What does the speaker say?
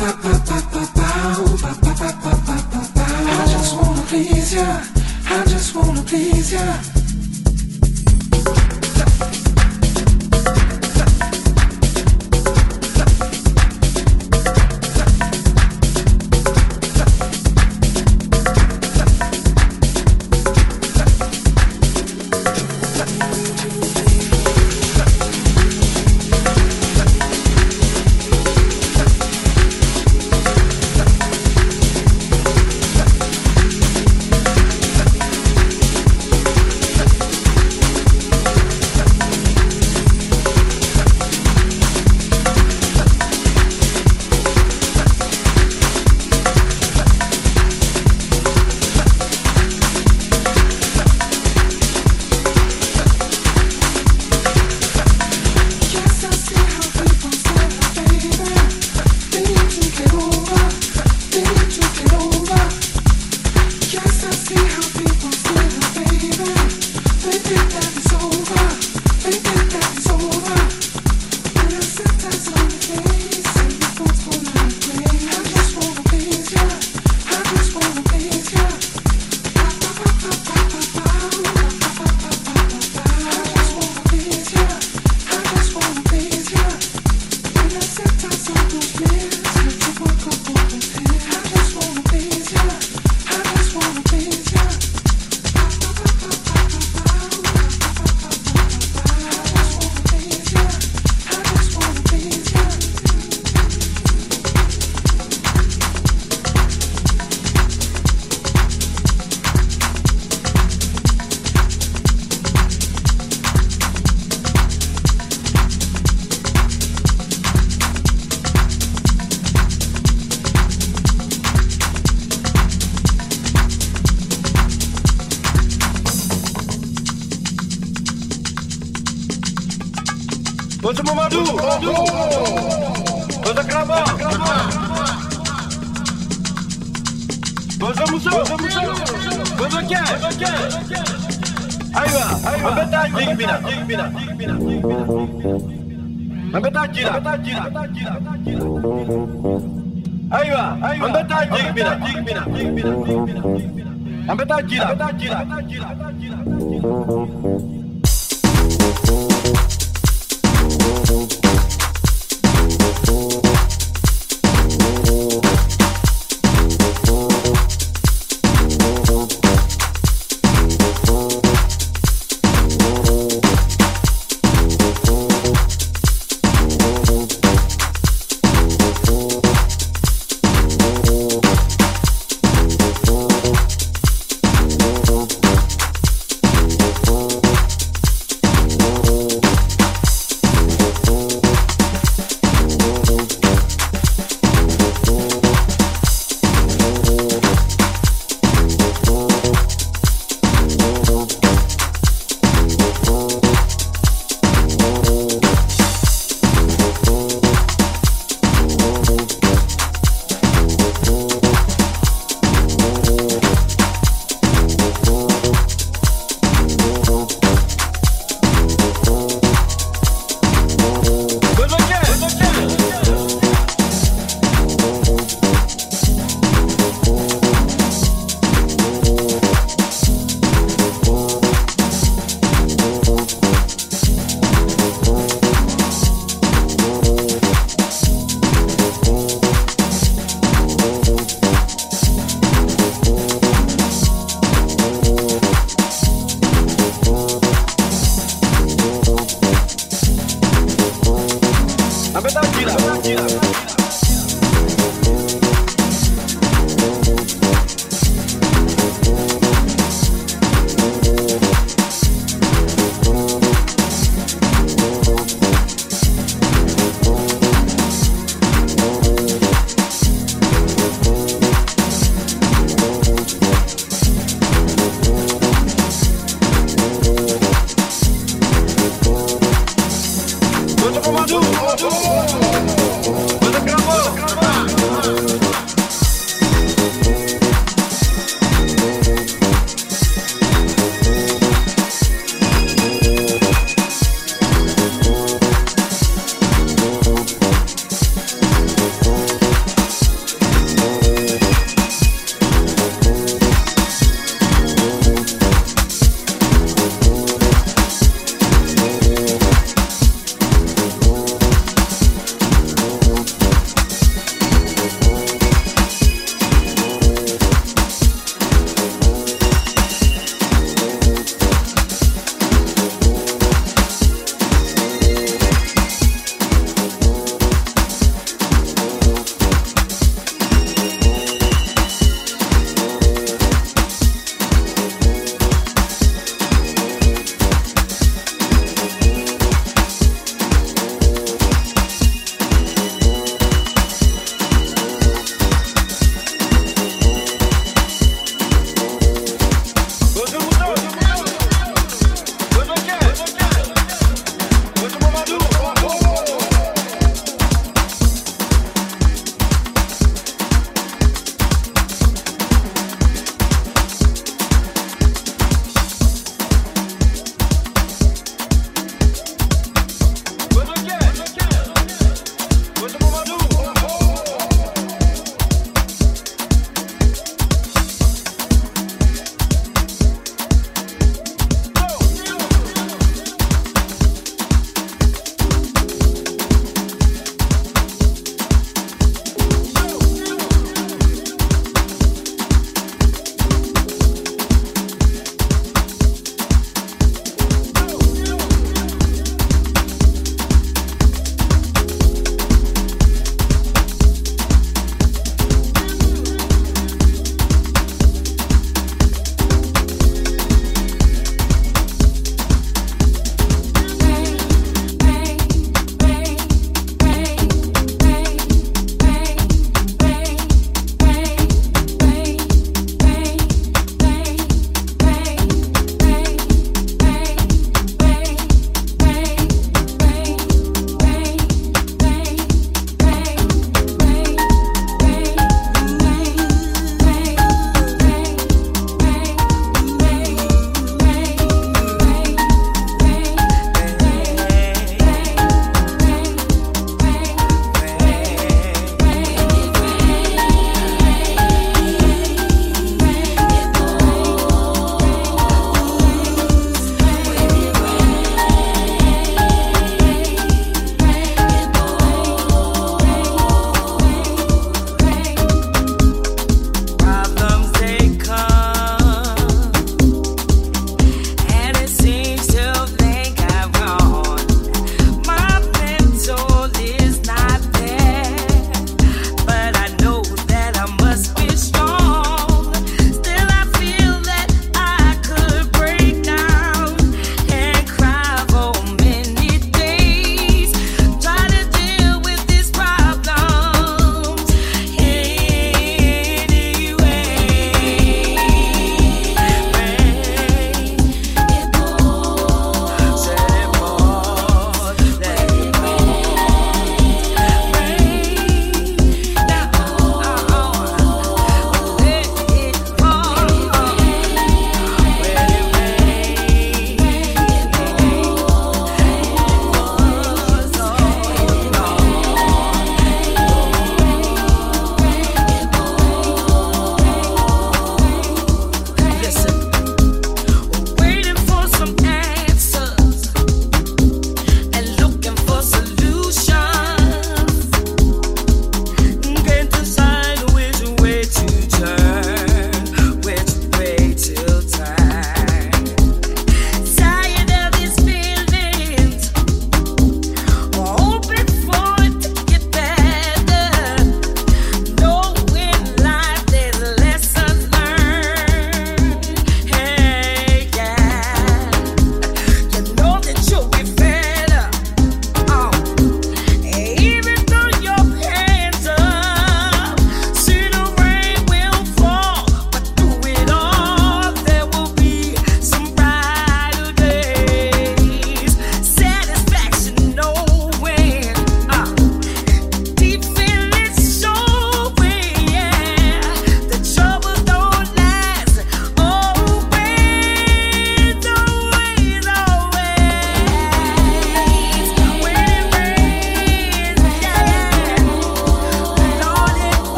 I just wanna please ya. I just wanna please ya. tajira aiwa an bɛ taa jigi min na an bɛ taa jira